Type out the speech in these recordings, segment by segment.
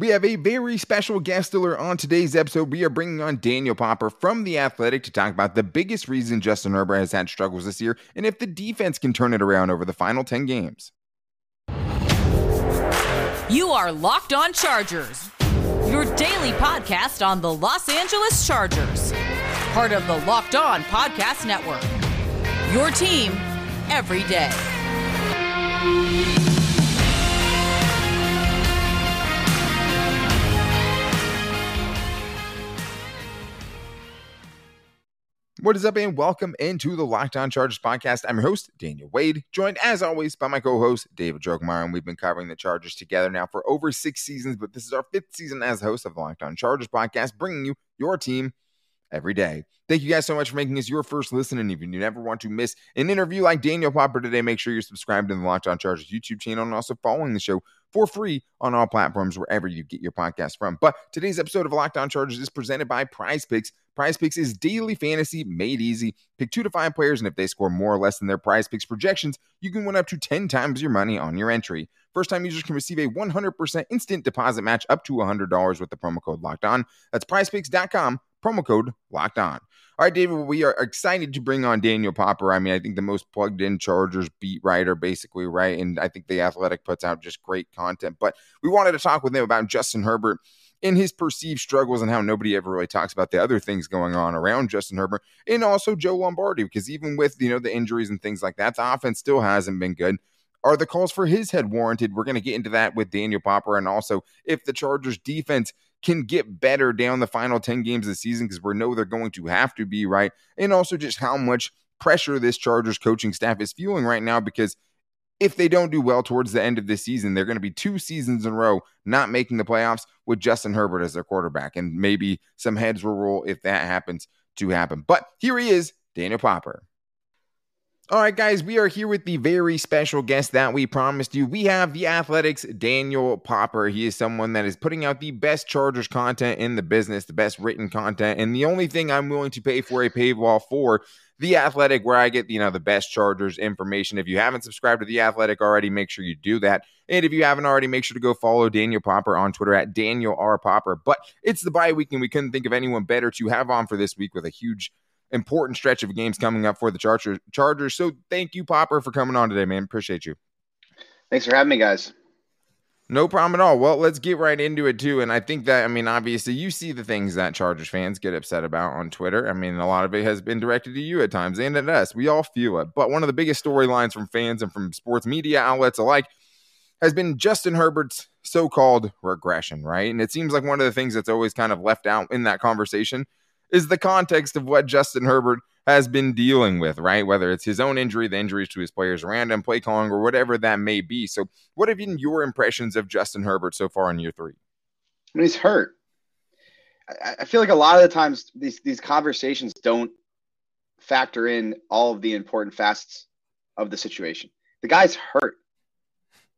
We have a very special guest alert on today's episode. We are bringing on Daniel Popper from The Athletic to talk about the biggest reason Justin Herbert has had struggles this year and if the defense can turn it around over the final 10 games. You are Locked On Chargers, your daily podcast on the Los Angeles Chargers, part of the Locked On Podcast Network. Your team every day. What is up, and welcome into the Locked On Chargers podcast. I'm your host, Daniel Wade, joined as always by my co host, David Drogemeyer. And we've been covering the Chargers together now for over six seasons, but this is our fifth season as host of the Locked On Chargers podcast, bringing you your team every day. Thank you guys so much for making us your first listen. And if you never want to miss an interview like Daniel Popper today, make sure you're subscribed to the Locked On Chargers YouTube channel and also following the show for free on all platforms wherever you get your podcast from. But today's episode of Locked On Chargers is presented by Prize Picks. Prize Picks is daily fantasy made easy. Pick two to five players, and if they score more or less than their Prize Picks projections, you can win up to 10 times your money on your entry. First time users can receive a 100% instant deposit match up to $100 with the promo code Locked On. That's prizepicks.com, promo code Locked On. All right, David, we are excited to bring on Daniel Popper. I mean, I think the most plugged in Chargers beat writer, basically, right? And I think The Athletic puts out just great content. But we wanted to talk with him about Justin Herbert in his perceived struggles and how nobody ever really talks about the other things going on around Justin Herbert and also Joe Lombardi because even with you know the injuries and things like that, the offense still hasn't been good. Are the calls for his head warranted? We're going to get into that with Daniel Popper and also if the Chargers defense can get better down the final 10 games of the season because we know they're going to have to be right. And also just how much pressure this Chargers coaching staff is feeling right now because if they don't do well towards the end of this season, they're going to be two seasons in a row not making the playoffs with Justin Herbert as their quarterback. And maybe some heads will roll if that happens to happen. But here he is, Daniel Popper. All right, guys, we are here with the very special guest that we promised you. We have the Athletics Daniel Popper. He is someone that is putting out the best Chargers content in the business, the best written content, and the only thing I'm willing to pay for a paywall for the Athletic, where I get you know the best Chargers information. If you haven't subscribed to the Athletic already, make sure you do that. And if you haven't already, make sure to go follow Daniel Popper on Twitter at Daniel R Popper. But it's the bye week, and we couldn't think of anyone better to have on for this week with a huge important stretch of games coming up for the Chargers. Chargers. So thank you, Popper, for coming on today, man. Appreciate you. Thanks for having me, guys. No problem at all. Well, let's get right into it too. And I think that I mean, obviously, you see the things that Chargers fans get upset about on Twitter. I mean, a lot of it has been directed to you at times and at us. We all feel it. But one of the biggest storylines from fans and from sports media outlets alike has been Justin Herbert's so-called regression, right? And it seems like one of the things that's always kind of left out in that conversation is the context of what Justin Herbert has been dealing with, right? Whether it's his own injury, the injuries to his players random play calling, or whatever that may be. So, what have been your impressions of Justin Herbert so far in year three? He's hurt, I, I feel like a lot of the times these these conversations don't factor in all of the important facets of the situation. The guy's hurt,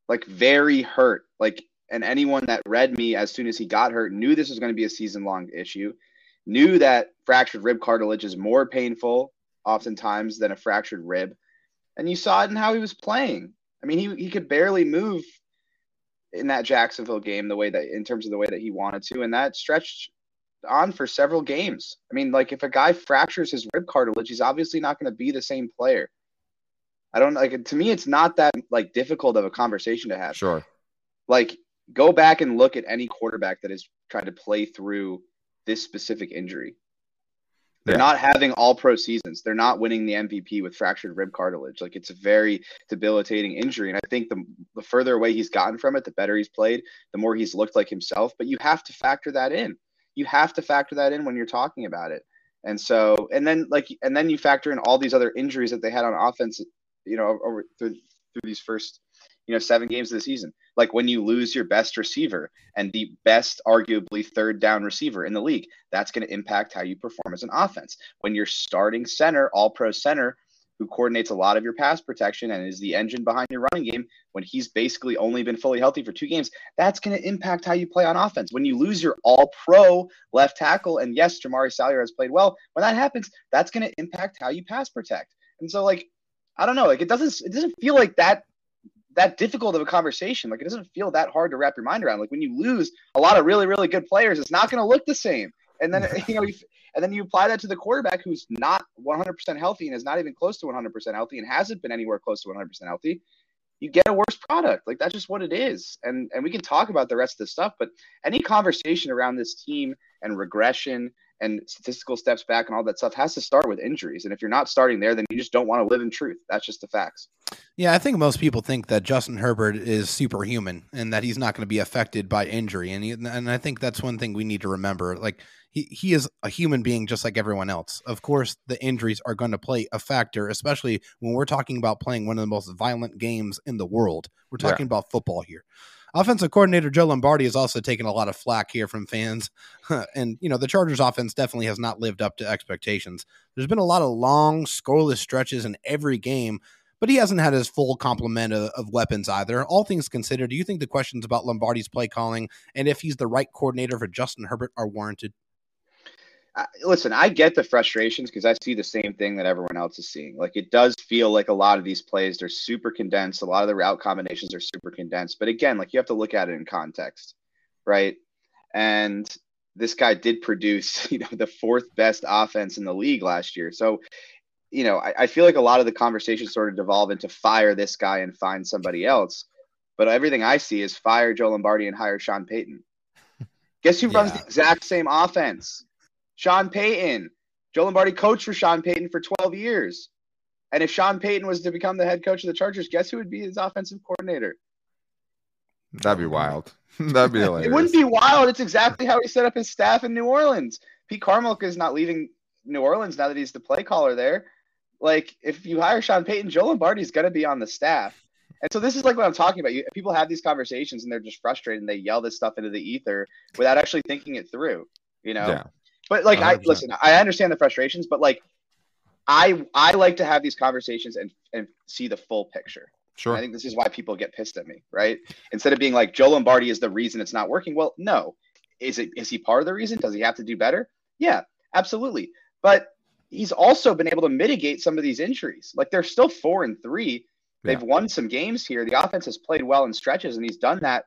like very hurt. Like, and anyone that read me as soon as he got hurt knew this was going to be a season long issue knew that fractured rib cartilage is more painful oftentimes than a fractured rib. And you saw it in how he was playing. I mean, he, he could barely move in that Jacksonville game the way that in terms of the way that he wanted to. And that stretched on for several games. I mean, like if a guy fractures his rib cartilage, he's obviously not going to be the same player. I don't like to me it's not that like difficult of a conversation to have. Sure. Like go back and look at any quarterback that has tried to play through this specific injury. They're yeah. not having all pro seasons. They're not winning the MVP with fractured rib cartilage. Like it's a very debilitating injury. And I think the, the further away he's gotten from it, the better he's played, the more he's looked like himself. But you have to factor that in. You have to factor that in when you're talking about it. And so, and then like, and then you factor in all these other injuries that they had on offense, you know, over through, through these first, you know, seven games of the season like when you lose your best receiver and the best, arguably, third down receiver in the league. That's going to impact how you perform as an offense. When your starting center, all pro center, who coordinates a lot of your pass protection and is the engine behind your running game, when he's basically only been fully healthy for two games, that's going to impact how you play on offense. When you lose your all pro left tackle, and yes, Jamaree Salyer has played well, when that happens, that's going to impact how you pass protect. And so, like, I don't know, like it doesn't it doesn't feel like that that difficult of a conversation. Like it doesn't feel that hard to wrap your mind around. Like when you lose a lot of really, really good players, it's not going to look the same. And then you know, and then you apply that to the quarterback who's not 100% healthy and is not even close to 100% healthy and hasn't been anywhere close to 100% healthy. You get a worse product. Like that's just what it is. And and we can talk about the rest of the stuff, but any conversation around this team and regression and statistical steps back and all that stuff has to start with injuries. And if you're not starting there, then you just don't want to live in truth. That's just the facts. Yeah, I think most people think that Justin Herbert is superhuman and that he's not going to be affected by injury. And he, and I think that's one thing we need to remember. Like he, he is a human being just like everyone else. Of course, the injuries are going to play a factor, especially when we're talking about playing one of the most violent games in the world. We're talking yeah. about football here. Offensive coordinator Joe Lombardi has also taken a lot of flack here from fans. and, you know, the Chargers offense definitely has not lived up to expectations. There's been a lot of long, scoreless stretches in every game, but he hasn't had his full complement of, of weapons either. All things considered, do you think the questions about Lombardi's play calling and if he's the right coordinator for Justin Herbert are warranted? Listen, I get the frustrations because I see the same thing that everyone else is seeing. Like it does feel like a lot of these plays they're super condensed. A lot of the route combinations are super condensed. But again, like you have to look at it in context, right? And this guy did produce, you know, the fourth best offense in the league last year. So, you know, I, I feel like a lot of the conversations sort of devolve into fire this guy and find somebody else. But everything I see is fire Joe Lombardi and hire Sean Payton. Guess who yeah. runs the exact same offense? Sean Payton. Joe Lombardi coached for Sean Payton for 12 years. And if Sean Payton was to become the head coach of the Chargers, guess who would be his offensive coordinator? That'd be wild. That'd be hilarious. it wouldn't be wild. It's exactly how he set up his staff in New Orleans. Pete Carmichael is not leaving New Orleans now that he's the play caller there. Like, if you hire Sean Payton, Joe Lombardi is going to be on the staff. And so this is like what I'm talking about. You, people have these conversations and they're just frustrated and they yell this stuff into the ether without actually thinking it through. You know, yeah. But like 100%. I listen, I understand the frustrations, but like I I like to have these conversations and and see the full picture. Sure. I think this is why people get pissed at me, right? Instead of being like Joe Lombardi is the reason it's not working. Well, no. Is it is he part of the reason? Does he have to do better? Yeah, absolutely. But he's also been able to mitigate some of these injuries. Like they're still four and three. They've yeah. won some games here. The offense has played well in stretches, and he's done that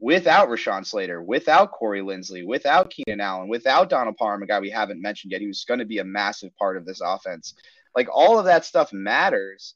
without Rashawn Slater, without Corey Linsley, without Keenan Allen, without Donald Parham, a guy we haven't mentioned yet, he was going to be a massive part of this offense. Like all of that stuff matters.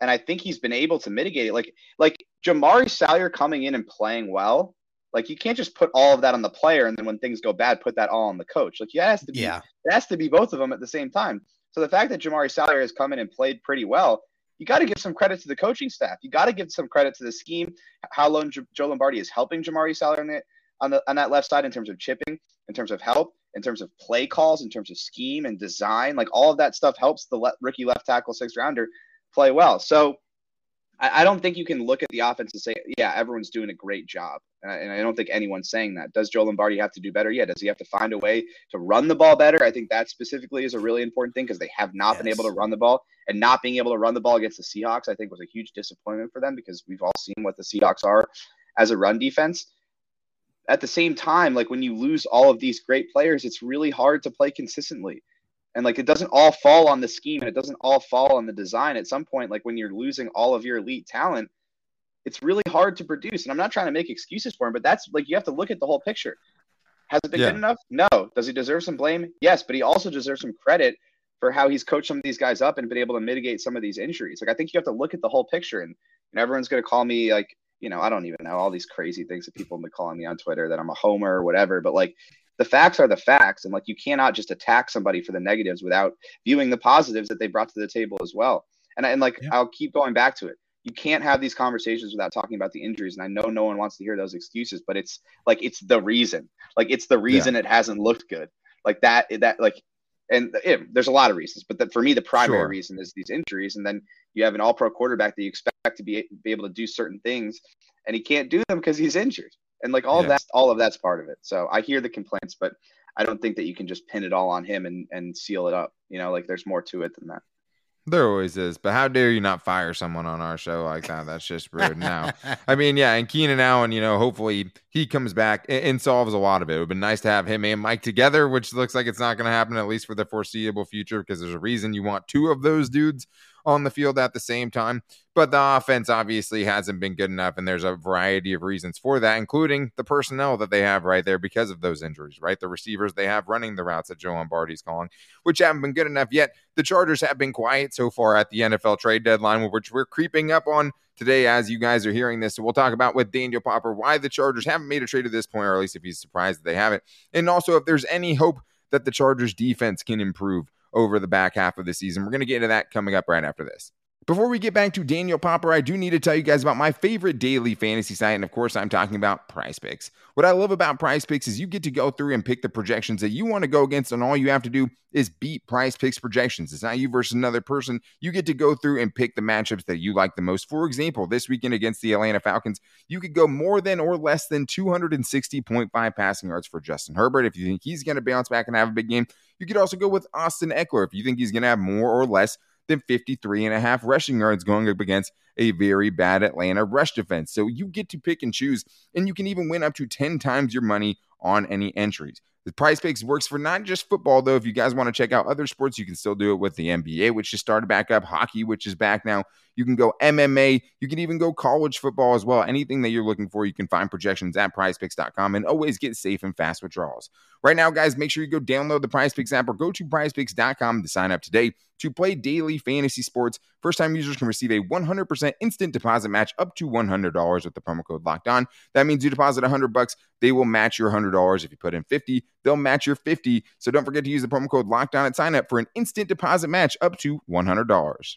And I think he's been able to mitigate it. Like, like Jamaree Salyer coming in and playing well. Like you can't just put all of that on the player and then when things go bad, put that all on the coach. Like it has to be, yeah. it has to be both of them at the same time. So the fact that Jamaree Salyer has come in and played pretty well, you got to give some credit to the coaching staff. You got to give some credit to the scheme. How long Joe Lombardi is helping Jamaree Salyer on, the, on, the, on that left side in terms of chipping, in terms of help, in terms of play calls, in terms of scheme and design. Like all of that stuff helps the le- rookie left tackle, six rounder play well. So I, I, don't think you can look at the offense and say, yeah, everyone's doing a great job. And I don't think anyone's saying that. Does Joe Lombardi have to do better? Yeah. Does he have to find a way to run the ball better? I think that specifically is a really important thing because they have not yes. been able to run the ball. And not being able to run the ball against the Seahawks, I think, was a huge disappointment for them because we've all seen what the Seahawks are as a run defense. At the same time, like when you lose all of these great players, it's really hard to play consistently and like it doesn't all fall on the scheme and it doesn't all fall on the design at some point like when you're losing all of your elite talent it's really hard to produce and i'm not trying to make excuses for him but that's like you have to look at the whole picture. Has it been yeah. good enough? No. Does he deserve some blame? Yes but he also deserves some credit for how he's coached some of these guys up and been able to mitigate some of these injuries. Like i think you have to look at the whole picture and, and everyone's going to call me like you know i don't even know all these crazy things that people have been calling me on twitter that i'm a homer or whatever but like the facts are the facts and like you cannot just attack somebody for the negatives without viewing the positives that they brought to the table as well. And, and like yeah. i'll keep going back to it you can't have these conversations without talking about the injuries and i know no one wants to hear those excuses but it's like it's the reason like it's the reason yeah. it hasn't looked good like that that like and it, there's a lot of reasons but for me the primary sure. reason is these injuries and then you have an all pro quarterback that you expect to be, be able to do certain things and he can't do them because he's injured and like all yeah. that all of that's part of it so i hear the complaints but i don't think that you can just pin it all on him and and seal it up you know like there's more to it than that there always is, but how dare you not fire someone on our show like that? That's just rude. Now, I mean, yeah, and Keenan Allen, you know, hopefully he comes back and, and solves a lot of it. It would be nice to have him and Mike together, which looks like it's not going to happen at least for the foreseeable future because there's a reason you want two of those dudes on the field at the same time. But the offense obviously hasn't been good enough. And there's a variety of reasons for that, including the personnel that they have right there because of those injuries, right? The receivers they have running the routes that Joe Lombardi's calling, which haven't been good enough yet. The Chargers have been quiet so far at the NFL trade deadline, which we're creeping up on today as you guys are hearing this. So we'll talk about with Daniel Popper why the Chargers haven't made a trade at this point, or at least if he's surprised that they haven't. And also if there's any hope that the Chargers defense can improve over the back half of the season. We're going to get into that coming up right after this. Before we get back to Daniel Popper, I do need to tell you guys about my favorite daily fantasy site. And of course, I'm talking about Prize Picks. What I love about Prize Picks is you get to go through and pick the projections that you want to go against, and all you have to do is beat Prize Picks projections. It's not you versus another person. You get to go through and pick the matchups that you like the most. For example, this weekend against the Atlanta Falcons, you could go more than or less than 260.5 passing yards for Justin Herbert. If you think he's going to bounce back and have a big game, you could also go with Austin Ekeler if you think he's going to have more or less than 53 and a half rushing yards going up against a very bad Atlanta rush defense. So you get to pick and choose, and you can even win up to 10 times your money on any entries. The prize picks works for not just football, though. If you guys want to check out other sports, you can still do it with the NBA, which just started back up, hockey, which is back now. You can go MMA. You can even go college football as well. Anything that you're looking for, you can find projections at prizepicks.com and always get safe and fast withdrawals. Right now, guys, make sure you go download the Prize Picks app or go to prizepicks.com to sign up today to play daily fantasy sports. First time users can receive a 100% instant deposit match up to $100 with the promo code locked on. That means you deposit 100 bucks, they will match your $100. If you put in 50, they'll match your 50. So don't forget to use the promo code LOCKEDON at sign up for an instant deposit match up to $100.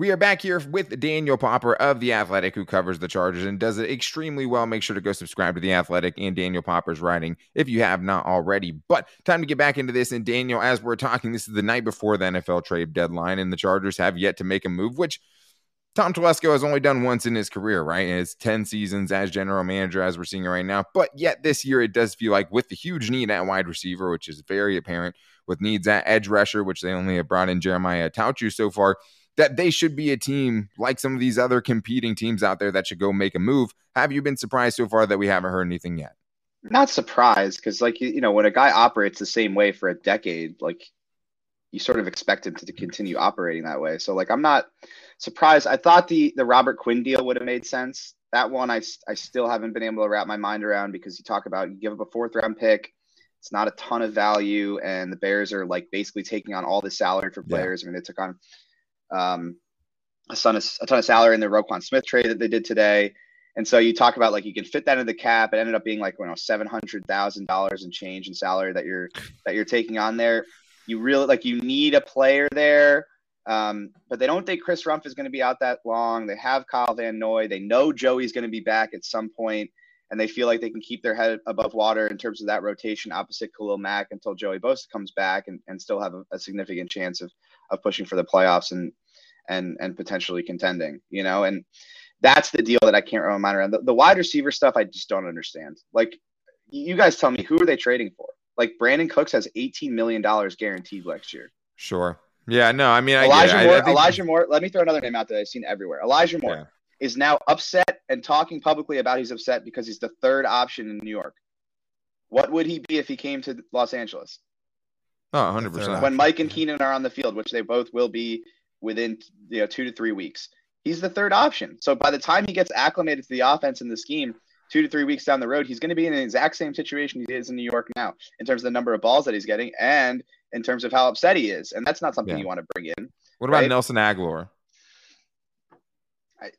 We are back here with Daniel Popper of The Athletic, who covers the Chargers and does it extremely well. Make sure to go subscribe to The Athletic and Daniel Popper's writing if you have not already. But time to get back into this. And Daniel, as we're talking, this is the night before the NFL trade deadline, and the Chargers have yet to make a move, which Tom Telesco has only done once in his career, right? And it's 10 seasons as general manager, as we're seeing it right now. But yet this year, it does feel like with the huge need at wide receiver, which is very apparent, with needs at edge rusher, which they only have brought in Jeremiah Attaochu so far that they should be a team like some of these other competing teams out there that should go make a move. Have you been surprised so far that we haven't heard anything yet? Not surprised because, like you know, when a guy operates the same way for a decade, like you sort of expect him to continue operating that way. So, like, I'm not surprised. I thought the the Robert Quinn deal would have made sense. That one, I I still haven't been able to wrap my mind around because you talk about you give up a fourth round pick. It's not a ton of value, and the Bears are like basically taking on all the salary for players. Yeah. I mean, they took on um, a ton of a ton of salary in the Roquan Smith trade that they did today. And so you talk about like you can fit that into the cap. It ended up being like you know seven hundred thousand dollars in change in salary that you're that you're taking on there. You really like you need a player there, um, but they don't think Chris Rumph is going to be out that long. They have Kyle Van Noy. They know Joey's going to be back at some point, and they feel like they can keep their head above water in terms of that rotation opposite Khalil Mack until Joey Bosa comes back and, and still have a, a significant chance of of pushing for the playoffs and and and potentially contending. You know, and that's the deal that I can't wrap my mind around. The, the wide receiver stuff, I just don't understand. Like, you guys tell me, who are they trading for? Like, Brandin Cooks has $18 million guaranteed next year. Sure. Yeah, no, I mean, Elijah Moore. I, I think... Elijah Moore. Let me throw another name out that I've seen everywhere. Elijah Moore yeah. is now upset and talking publicly about he's upset because he's the third option in New York. What would he be if he came to Los Angeles? Oh, 100%. When Mike and Keenan are on the field, which they both will be within you know two to three weeks. He's the third option. So by the time he gets acclimated to the offense and the scheme, two to three weeks down the road, he's going to be in the exact same situation he is in New York now in terms of the number of balls that he's getting and in terms of how upset he is. And that's not something yeah. you want to bring in. What about right? Nelson Agholor? I,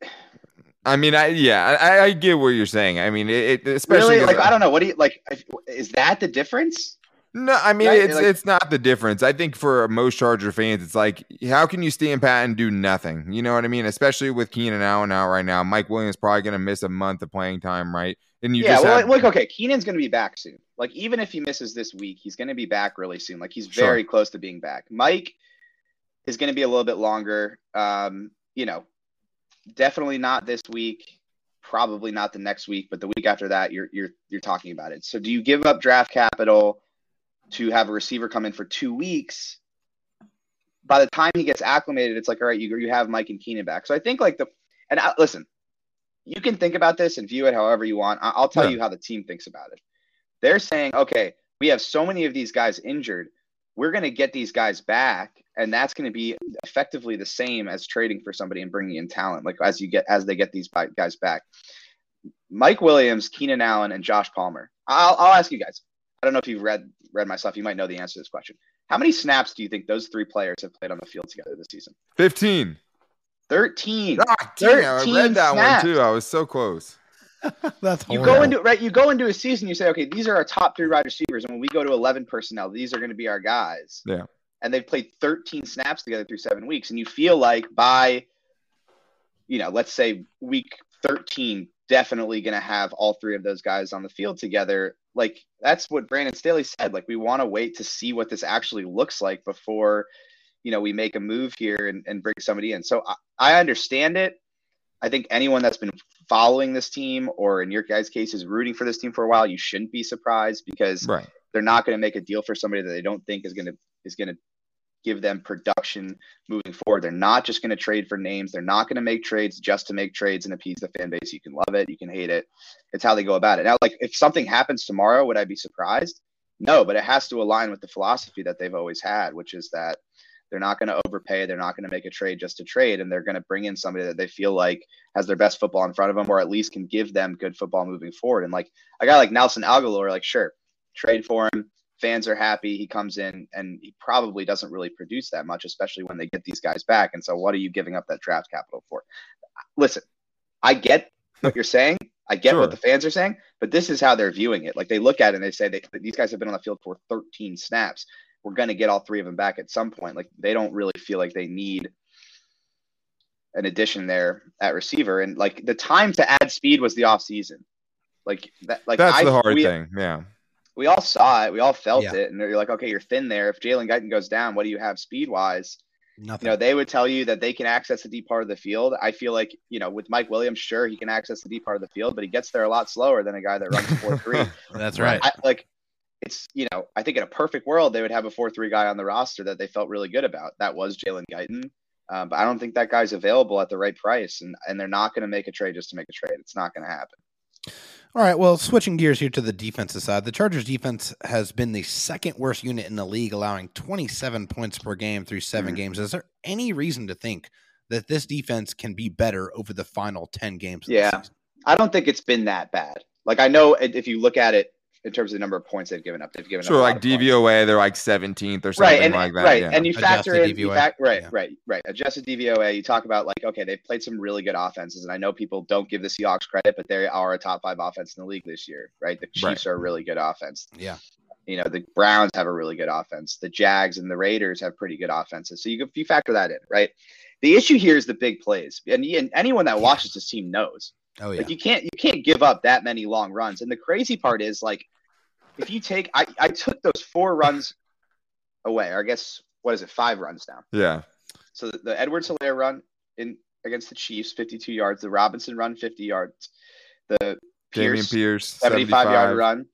I mean, I yeah, I, I, get what you're saying. I mean, it, it especially really like I don't know. What do you like? Is that the difference? No, I mean right? it's like, it's not the difference. I think for most Charger fans, it's like how can you stand pat and do nothing? You know what I mean? Especially with Keenan Allen out right now. Mike Williams probably going to miss a month of playing time, right? And you just yeah, well, have... like okay, Keenan's going to be back soon. Like even if he misses this week, he's going to be back really soon. Like he's very sure. close to being back. Mike is going to be a little bit longer. Um, you know, definitely not this week. Probably not the next week, but the week after that, you're you're you're talking about it. So do you give up draft capital? To have a receiver come in for two weeks, by the time he gets acclimated, it's like, all right, you, you have Mike and Keenan back. So I think like the, and I, listen, you can think about this and view it however you want. I, will tell yeah. you how the team thinks about it. They're saying, okay, we have so many of these guys injured. we're going to get these guys back and that's going to be effectively the same as trading for somebody and bringing in talent like as you get as they get these guys back mike williams keenan allen and josh palmer i'll, I'll ask you guys i don't know if you've read read my stuff you might know the answer to this question how many snaps do you think those three players have played on the field together this season 15 13 ah, damn, i read that snaps. one too i was so close That's you go into right. You go into a season. You say, okay, these are our top three wide receivers, and when we go to eleven personnel, these are going to be our guys. Yeah. And they've played 13 snaps together through seven weeks, and you feel like by, you know, let's say week 13, definitely going to have all three of those guys on the field together. Like that's what Brandon Staley said. Like we want to wait to see what this actually looks like before, you know, we make a move here and, and bring somebody in. So I, I understand it. I think anyone that's been following this team or in your guys' case is rooting for this team for a while, you shouldn't be surprised because right. they're not going to make a deal for somebody that they don't think is going to is going to give them production moving forward. They're not just going to trade for names. They're not going to make trades just to make trades and appease the fan base. You can love it, you can hate it. It's how they go about it. Now, like if something happens tomorrow, would I be surprised? No, but it has to align with the philosophy that they've always had, which is that they're not going to overpay. They're not going to make a trade just to trade, and they're going to bring in somebody that they feel like has their best football in front of them, or at least can give them good football moving forward. And like a guy like Nelson Agholor, like sure, trade for him. Fans are happy. He comes in and he probably doesn't really produce that much, especially when they get these guys back. And so, what are you giving up that draft capital for? Listen, I get what you're saying. I get sure. what the fans are saying, but this is how they're viewing it. Like they look at it and they say they, these guys have been on the field for 13 snaps we're going to get all three of them back at some point. Like they don't really feel like they need an addition there at receiver. And like the time to add speed was the off season. Like that, like that's I, the hard we, thing. Yeah. We all saw it. We all felt yeah. it. And you're like, okay, you're thin there. If Jalen Guyton goes down, what do you have speed wise? Nothing. You know, they would tell you that they can access the deep part of the field. I feel like, you know, with Mike Williams, sure, he can access the deep part of the field, but he gets there a lot slower than a guy that runs 4 3. That's right. I, like, it's you know I think in a perfect world they would have a four three guy on the roster that they felt really good about. That was Jalen Guyton, um, but I don't think that guy's available at the right price, and and they're not going to make a trade just to make a trade. It's not going to happen. All right. Well, switching gears here to the defensive side, the Chargers defense has been the second worst unit in the league, allowing 27 points per game through 7 mm-hmm. games. Is there any reason to think that this defense can be better over the final 10 games? yeah. I don't think it's been that bad. Like I know if you look at it in terms of the number of points they've given up. They've given sure, up like DVOA, they're like 17th or something right, and, like that. Right, yeah. and you factor Adjusted in, you fact, right, yeah. right, right. Adjusted DVOA. You talk about like, okay, they've played some really good offenses, and I know people don't give the Seahawks credit, but they are a top five offense in the league this year, right? The Chiefs right. are a really good offense. Yeah. You know, the Browns have a really good offense. The Jags and the Raiders have pretty good offenses. So you you factor that in, right? The issue here is the big plays, and, and anyone that watches this team knows. Oh yeah. Like you can't you can't give up that many long runs. And the crazy part is like if you take, I, I took those four runs away, or I guess what is it, five runs now? Yeah. So the, the Edwards Helaire run in against the Chiefs, 52 yards. The Robinson run, 50 yards. The Pierce, Pierce 75, 75, yard run.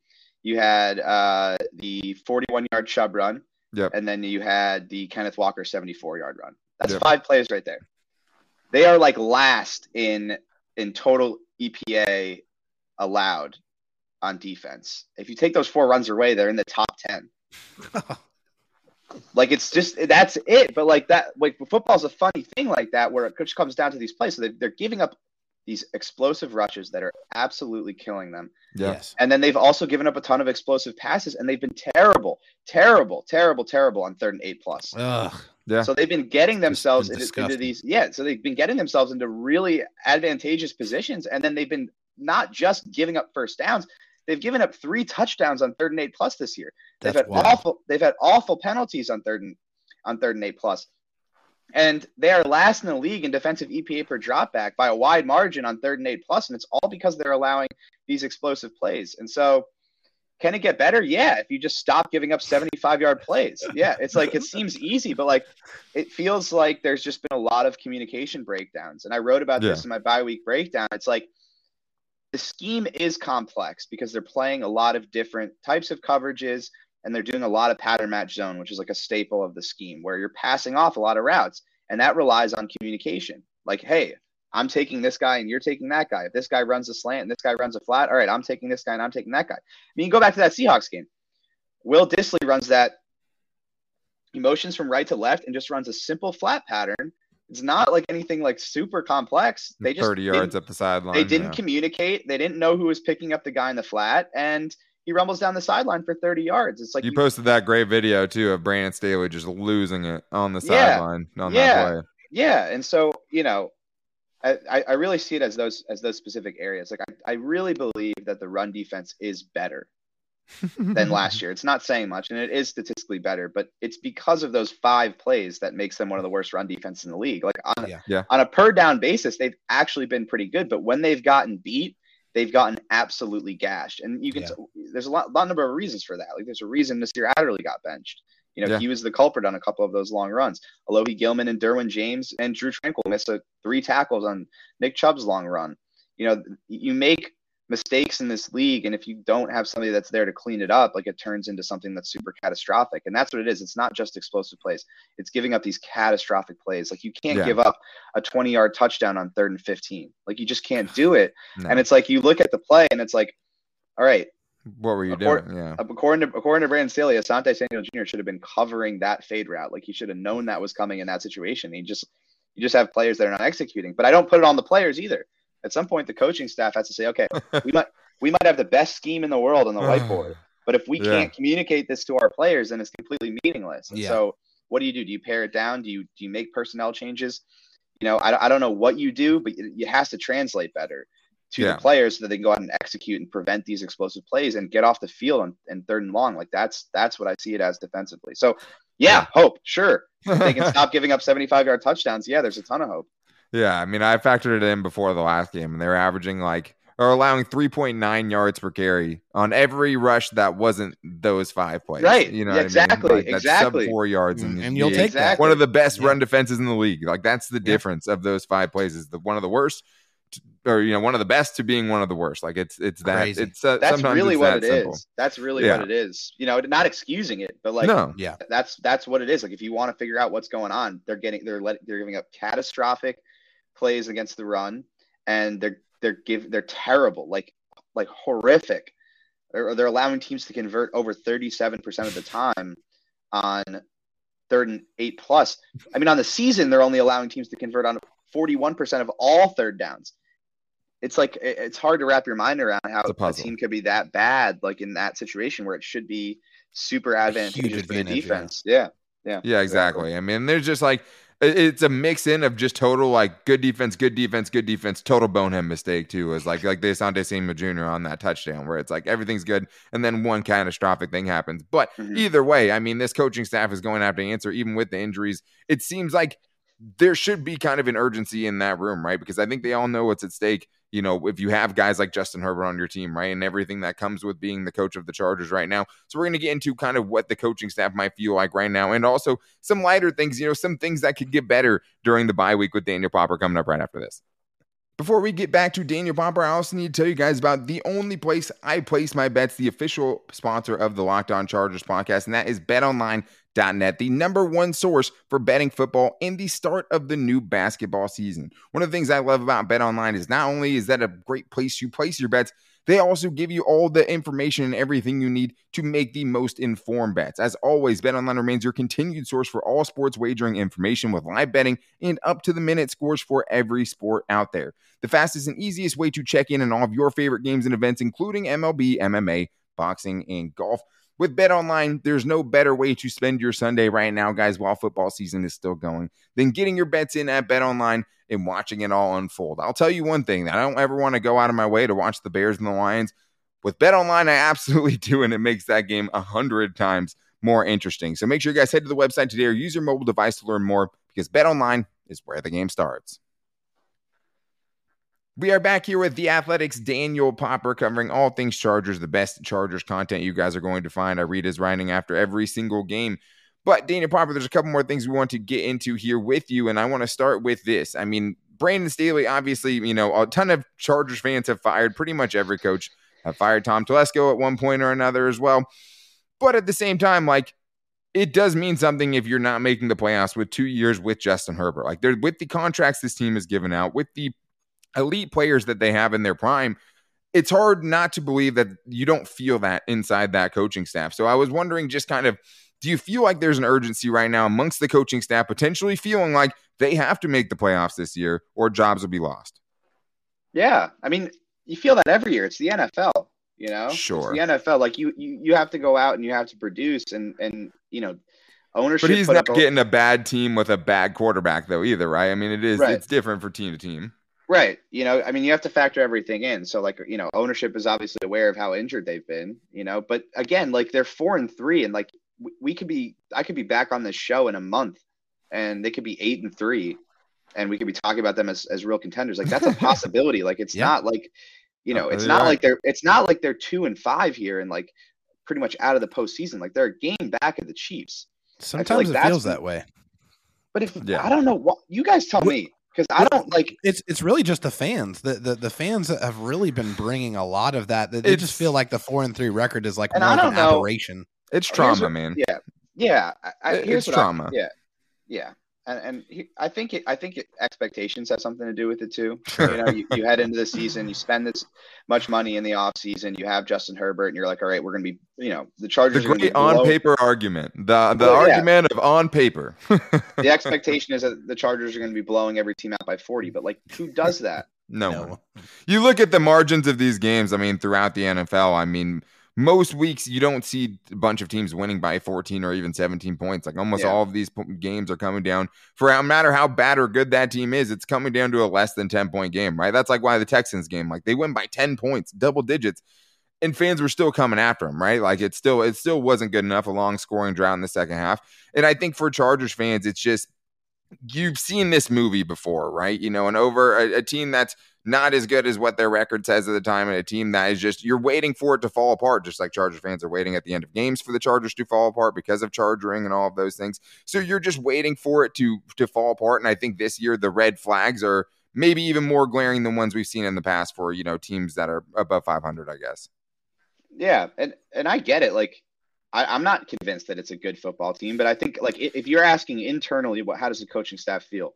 You had uh, the 41 yard Chubb run. Yep. And then you had the Kenneth Walker 74 yard run. That's yep. five plays right there. They are like last in in total EPA allowed on defense. If you take those four runs away, they're in the top 10. like it's just that's it. But like that, like football's a funny thing like that where it just comes down to these plays. So they, they're giving up these explosive rushes that are absolutely killing them. Yes. And then they've also given up a ton of explosive passes, and they've been terrible, terrible, terrible, terrible on third and eight plus. Ugh. Yeah. So they've been getting themselves been into, into, these, yeah. So they've been getting themselves into really advantageous positions, and then they've been not just giving up first downs, They've given up three touchdowns on third and eight plus this year. They've had wild. awful. They've had awful penalties on third and on third and eight plus, and they are last in the league in defensive EPA per dropback by a wide margin on third and eight plus, and it's all because they're allowing these explosive plays. And so, can it get better? Yeah, if you just stop giving up 75 yard plays. Yeah, it's like it seems easy, but like it feels like there's just been a lot of communication breakdowns. And I wrote about yeah. this in my bye week breakdown. It's like the scheme is complex because they're playing a lot of different types of coverages and they're doing a lot of pattern match zone, which is like a staple of the scheme where you're passing off a lot of routes. And that relies on communication. Like, hey, I'm taking this guy and you're taking that guy. If this guy runs a slant and this guy runs a flat, all right, I'm taking this guy and I'm taking that guy. I mean, go back to that Seahawks game. Will Dissly runs that he motions from right to left and just runs a simple flat pattern. It's not like anything like super complex. They just 30 yards up the sideline. They didn't yeah. communicate. They didn't know who was picking up the guy in the flat, and he rumbles down the sideline for 30 yards. It's like you posted that great video too of Brandon Staley just losing it on the Yeah. sideline on Yeah. that play. Yeah, and so you know, I, I I really see it as those as those specific areas. Like I, I really believe that the run defense is better than last year. It's not saying much, and it is statistically better, but it's because of those five plays that makes them one of the worst run defenses in the league. Like on, Yeah. Yeah. on a per down basis, they've actually been pretty good, but when they've gotten beat, they've gotten absolutely gashed. And you can Yeah. there's a lot, lot number of reasons for that. Like there's a reason Mr. Adderley got benched. You know, Yeah. he was the culprit on a couple of those long runs. Alohi Gilman and Derwin James and Drue Tranquill missed a, three tackles on Nick Chubb's long run. You know, you make mistakes in this league, and if you don't have somebody that's there to clean it up, like it turns into something that's super catastrophic. And that's what it is. It's not just explosive plays; it's giving up these catastrophic plays. Like you can't Yeah. give up a 20-yard touchdown on third and 15. Like you just can't do it. No. And it's like you look at the play, and it's like, all right, what were you Accor- doing? Yeah. Uh, according to according to Brandon Staley, Asante Samuel Jr. should have been covering that fade route. Like he should have known that was coming in that situation. He just you just have players that are not executing. But I don't put it on the players either. At some point, the coaching staff has to say, okay, we might we might have the best scheme in the world on the uh, whiteboard, but if we Yeah. can't communicate this to our players, then it's completely meaningless. And Yeah. so, what do you do? Do you pare it down? Do you do you make personnel changes? You know, I, I don't know what you do, but it, it has to translate better to Yeah. the players so that they can go out and execute and prevent these explosive plays and get off the field on, and third and long. Like that's that's what I see it as defensively. So yeah, hope, sure. If they can stop giving up 75 yard touchdowns. Yeah, there's a ton of hope. Yeah, I mean, I factored it in before the last game, and they were averaging like or allowing 3.9 yards per carry on every rush that wasn't those five plays. Right. You know, Yeah, what I mean? exactly, Like, that's exactly. Sub four yards, Mm, and, and you'll yeah, take that. Exactly. one of the best Yeah. run defenses in the league. Like that's the Yeah. difference of those five plays. Is the one of the worst, to, or you know, one of the best to being one of the worst. Like it's it's that Crazy. it's uh, That's sometimes really it's what that it is. simple. That's really Yeah. what it is. You know, not excusing it, but like no, Yeah. that's that's what it is. Like if you want to figure out what's going on, they're getting they're let, they're giving up catastrophic plays against the run, and they're they're give they're terrible, like like horrific. Or they're allowing teams to convert over thirty seven percent of the time on third and eight plus. I mean, on the season, they're only allowing teams to convert on forty one percent of all third downs. It's like it- it's hard to wrap your mind around how a a team could be that bad, like in that situation where it should be super advantageous for the defense. Yeah. Yeah. Yeah, exactly. I mean, there's just like it's a mix in of just total like good defense, good defense, good defense, total bonehead mistake too. Is like like the Asante Samuel Jr. on that touchdown where it's like everything's good and then one catastrophic thing happens. But Mhm. either way, I mean, this coaching staff is going to have to answer even with the injuries. It seems like there should be kind of an urgency in that room, right? Because I think they all know what's at stake. You know, if you have guys like Justin Herbert on your team, right, and everything that comes with being the coach of the Chargers right now. So we're going to get into kind of what the coaching staff might feel like right now, and also some lighter things. You know, some things that could get better during the bye week with Daniel Popper coming up right after this. Before we get back to Daniel Popper, I also need to tell you guys about the only place I place my bets, the official sponsor of the Locked On Chargers podcast, and that is betonline.net, the number one source for betting football in the start of the new basketball season. One of the things I love about BetOnline is not only is that a great place to place your bets, they also give you all the information and everything you need to make the most informed bets. As always, BetOnline remains your continued source for all sports wagering information with live betting and up to the minute scores for every sport out there. The fastest and easiest way to check in on all of your favorite games and events, including MLB, MMA, boxing, and golf. With BetOnline, there's no better way to spend your Sunday right now, guys, while football season is still going, than getting your bets in at BetOnline and watching it all unfold. I'll tell you one thing that I don't ever want to go out of my way to watch the Bears and the Lions. With BetOnline, I absolutely do, and it makes that game a hundred times more interesting. So make sure you guys head to the website today or use your mobile device to learn more because BetOnline is where the game starts. We are back here with the Athletics Daniel Popper covering all things Chargers, the best Chargers content you guys are going to find. I read his writing after every single game. But Daniel Popper, there's a couple more things we want to get into here with you, and I want to start with this. I mean, Brandon Staley, obviously, you know, a ton of Chargers fans have fired pretty much every coach. Have fired Tom Telesco at one point or another as well. But at the same time, like it does mean something if you're not making the playoffs with two years with Justin Herbert. Like they're with the contracts this team has given out, with the elite players that they have in their prime, it's hard not to believe that you don't feel that inside that coaching staff. So I was wondering just kind of Do you feel like there's an urgency right now amongst the coaching staff potentially feeling like they have to make the playoffs this year or jobs will be lost? Yeah. I mean, you feel that every year. It's the NFL, you know? Sure. It's the NFL. Like you, you you have to go out and you have to produce and and you know, ownership. But he's not getting a bad team with a bad quarterback though either, right? I mean, it is Right. it's different for team to team. Right. You know, I mean, you have to factor everything in. So, like, you know, ownership is obviously aware of how injured they've been, you know, but again, like they're four and three, and like we, we could be, I could be back on this show in a month and they could be eight and three and we could be talking about them as, as real contenders. Like, that's a possibility. like, it's Yeah. not like, you know, Oh, it's not like they're, it's not like they're two and five here and like pretty much out of the postseason. Like, they're a game back of the Chiefs. Sometimes like it feels that way. But if, Yeah. I don't know what, you guys tell What- me, because I don't like, It's it's really just the fans. The, the the fans have really been bringing a lot of that. They they just feel like the four and three record is like And more I of don't an know- aberration. It's trauma, what- man. Yeah, yeah. I, I, here's it's what I- trauma. yeah, yeah, and and he, I think it, I think it, expectations have something to do with it too. Sure. You know, you, you head into the season, you spend this much money in the off season, you have Justin Herbert, and you're like, all right, we're gonna be, you know, the The Chargers are gonna be great on below- paper argument. The the Well, yeah. argument of on paper. The expectation is that the Chargers are gonna be blowing every team out by 40, but like, who does that? no, No. You look at the margins of these games, I mean, throughout the NFL, I mean, most weeks you don't see a bunch of teams winning by 14 or even 17 points. Like almost Yeah. all of these po- games are coming down for no matter how bad or good that team is, it's coming down to a less than 10 point game, right? That's like why the Texans game, like they win by 10 points, double digits. And fans were still coming after them, right? Like it still, it still wasn't good enough. A long scoring drought in the second half, and I think for Chargers fans, it's just you've seen this movie before, right? You know, and over a, a team that's not as good as what their record says at the time, and a team that is just you're waiting for it to fall apart, just like Chargers fans are waiting at the end of games for the Chargers to fall apart because of charging and all of those things. So you're just waiting for it to to fall apart. And I think this year the red flags are maybe even more glaring than ones we've seen in the past for you know teams that are above 500, I guess. Yeah, and and I get it. Like, I, I'm not convinced that it's a good football team, but I think like if you're asking internally, what how does the coaching staff feel,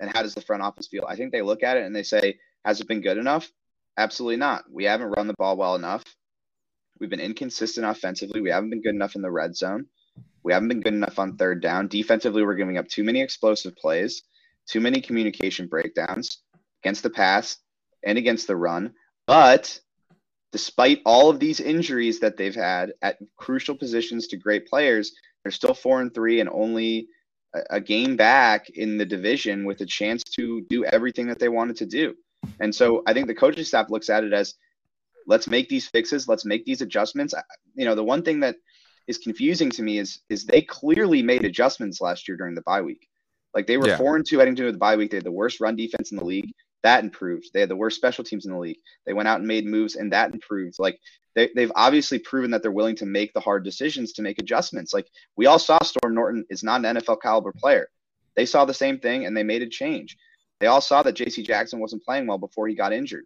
and how does the front office feel? I think they look at it and they say, has it been good enough? Absolutely not. We haven't run the ball well enough. We've been inconsistent offensively. We haven't been good enough in the red zone. We haven't been good enough on third down. Defensively, we're giving up too many explosive plays, too many communication breakdowns against the pass and against the run. But despite all of these injuries that they've had at crucial positions to great players, they're still four and three and only a, game back in the division with a chance to do everything that they wanted to do. And so I think the coaching staff looks at it as let's make these fixes, let's make these adjustments. You know, the one thing that is confusing to me is is they clearly made adjustments last year during the bye week. Like they were Yeah. four and two heading to the bye week. They had the worst run defense in the league. That improved. They had the worst special teams in the league. They went out and made moves, and that improved. Like they, they've obviously proven that they're willing to make the hard decisions to make adjustments. Like we all saw, Storm Norton is not an NFL caliber player. They saw the same thing and they made a change. They all saw that J.C. Jackson wasn't playing well before he got injured,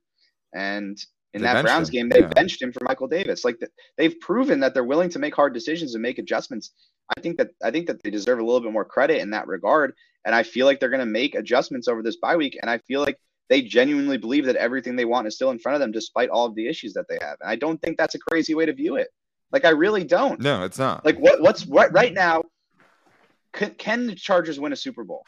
and in They that Browns him, game, they yeah. benched him for Michael Davis. Like th- they've proven that they're willing to make hard decisions and make adjustments. I think that I think that they deserve a little bit more credit in that regard, and I feel like they're going to make adjustments over this bye week. And I feel like they genuinely believe that everything they want is still in front of them, despite all of the issues that they have. And I don't think that's a crazy way to view it. Like I really don't. No, it's not. Like what what's what right now? Can, can the Chargers win a Super Bowl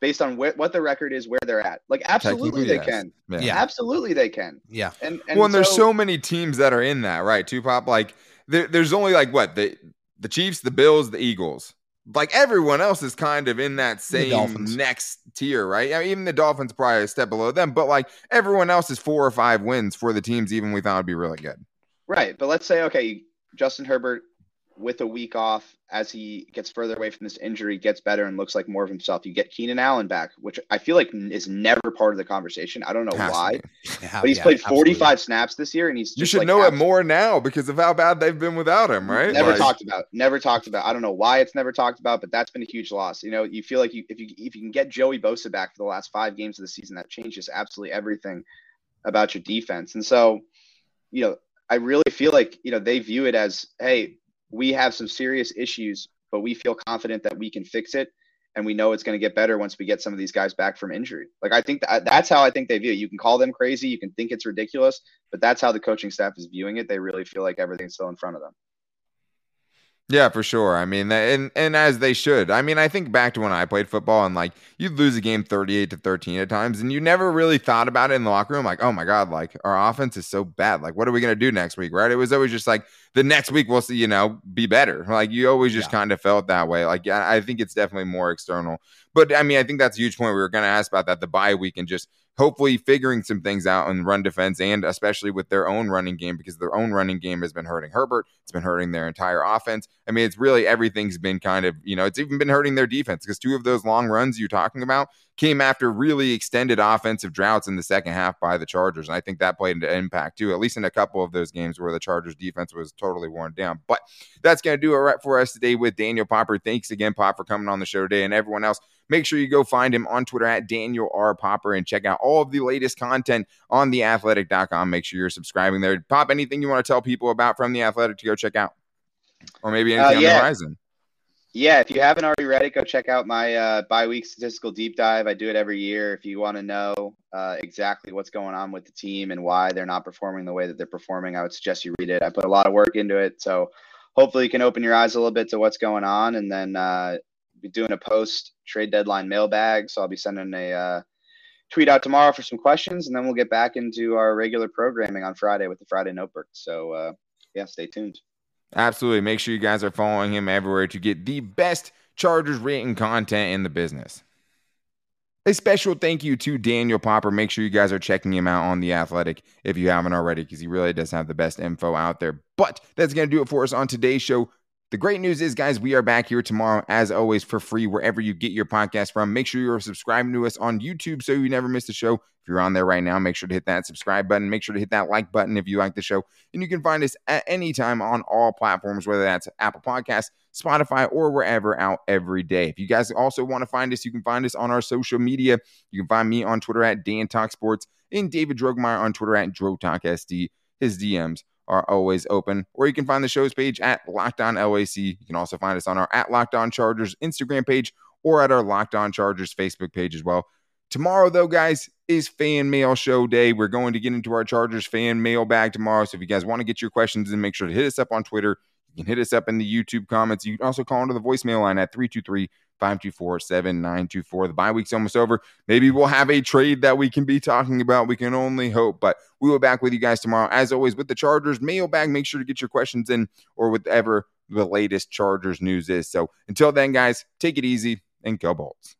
based on wh- what the record is, where they're at? Like absolutely they yes. can. Yeah. Yeah. Absolutely they can. Yeah. And, and well, and there's so many teams that are in that, right? Two pop, like there, there's only like what the the Chiefs, the Bills, the Eagles. Like everyone else is kind of in that same next tier, right? I mean, even the Dolphins probably a step below them, but like everyone else is four or five wins for the teams, even we thought would be really good. Right, but let's say okay, Justin Herbert with a week off as he gets further away from this injury, gets better and looks like more of himself. You get Keenan Allen back, which I feel like is never part of the conversation. I don't know why. Yeah, but he's yeah, played absolutely. 45 snaps this year, and he's You should like know it more now because of how bad they've been without him, right? Never Like, talked about. Never talked about. I don't know why it's never talked about, but that's been a huge loss. You know, you feel like you if you if you can get Joey Bosa back for the last five games of the season, that changes absolutely everything about your defense. And so, you know, I really feel like you know they view it as, hey, we have some serious issues, but we feel confident that we can fix it, and we know it's going to get better once we get some of these guys back from injury. Like I think that that's how I think they view it. You can call them crazy, you can think it's ridiculous, but that's how the coaching staff is viewing it. They really feel like everything's still in front of them. Yeah, for sure. I mean, and and as they should. I mean, I think back to when I played football and like you'd lose a game 38 to 13 at times and you never really thought about it in the locker room like, "Oh my god, like our offense is so bad. Like what are we going to do next week?" Right? It was always just like the next week we'll see, you know, be better. Like you always just yeah. kind of felt that way. Like I think it's definitely more external. But I mean, I think that's a huge point we were going to ask about that the bye week and just hopefully figuring some things out in run defense and especially with their own running game because their own running game has been hurting Herbert. It's been hurting their entire offense. I mean, it's really everything's been kind of, you know, it's even been hurting their defense because two of those long runs you're talking about came after really extended offensive droughts in the second half by the Chargers. And I think that played an impact too, at least in a couple of those games where the Chargers defense was totally worn down. But that's going to do it right for us today with Daniel Popper. Thanks again, Pop, for coming on the show today and everyone else. Make sure you go find him on Twitter at Daniel R. Popper and check out all of the latest content on theathletic.com. Make sure you're subscribing there. Pop, anything you want to tell people about from the athletic to go check out? Or maybe anything uh, yeah. on the horizon? Yeah, if you haven't already read it, go check out my uh, bi-week statistical deep dive. I do it every year. If you want to know uh, exactly what's going on with the team and why they're not performing the way that they're performing, I would suggest you read it. I put a lot of work into it, so hopefully you can open your eyes a little bit to what's going on. And then uh, be doing a post trade deadline mailbag, so I'll be sending a uh, tweet out tomorrow for some questions, and then we'll get back into our regular programming on Friday with the Friday Notebook. So uh, yeah, stay tuned. Absolutely. Make sure you guys are following him everywhere to get the best Chargers written content in the business. A special thank you to Daniel Popper. Make sure you guys are checking him out on The Athletic if you haven't already, because he really does have the best info out there. But that's going to do it for us on today's show. The great news is, guys, we are back here tomorrow, as always, for free, wherever you get your podcast from. Make sure you're subscribing to us on YouTube so you never miss a show. If you're on there right now, make sure to hit that subscribe button. Make sure to hit that like button if you like the show. And you can find us at any time on all platforms, whether that's Apple Podcasts, Spotify, or wherever out every day. If you guys also want to find us, you can find us on our social media. You can find me on Twitter at Dan Talk Sports and David Drogemeyer on Twitter at DroTalkSD. His DMs are always open. Or you can find the show's page at Locked On LAC. You can also find us on our at Locked On Chargers Instagram page or at our Locked On Chargers Facebook page as well. Tomorrow, though, guys, is fan mail show day. We're going to get into our Chargers fan mail bag tomorrow. So if you guys want to get your questions in, make sure to hit us up on Twitter. You can hit us up in the YouTube comments. You can also call into the voicemail line at 323 524 7924. The bye week's almost over. Maybe we'll have a trade that we can be talking about. We can only hope. But we will be back with you guys tomorrow. As always, with the Chargers mailbag, make sure to get your questions in or whatever the latest Chargers news is. So until then, guys, take it easy and go Bolts.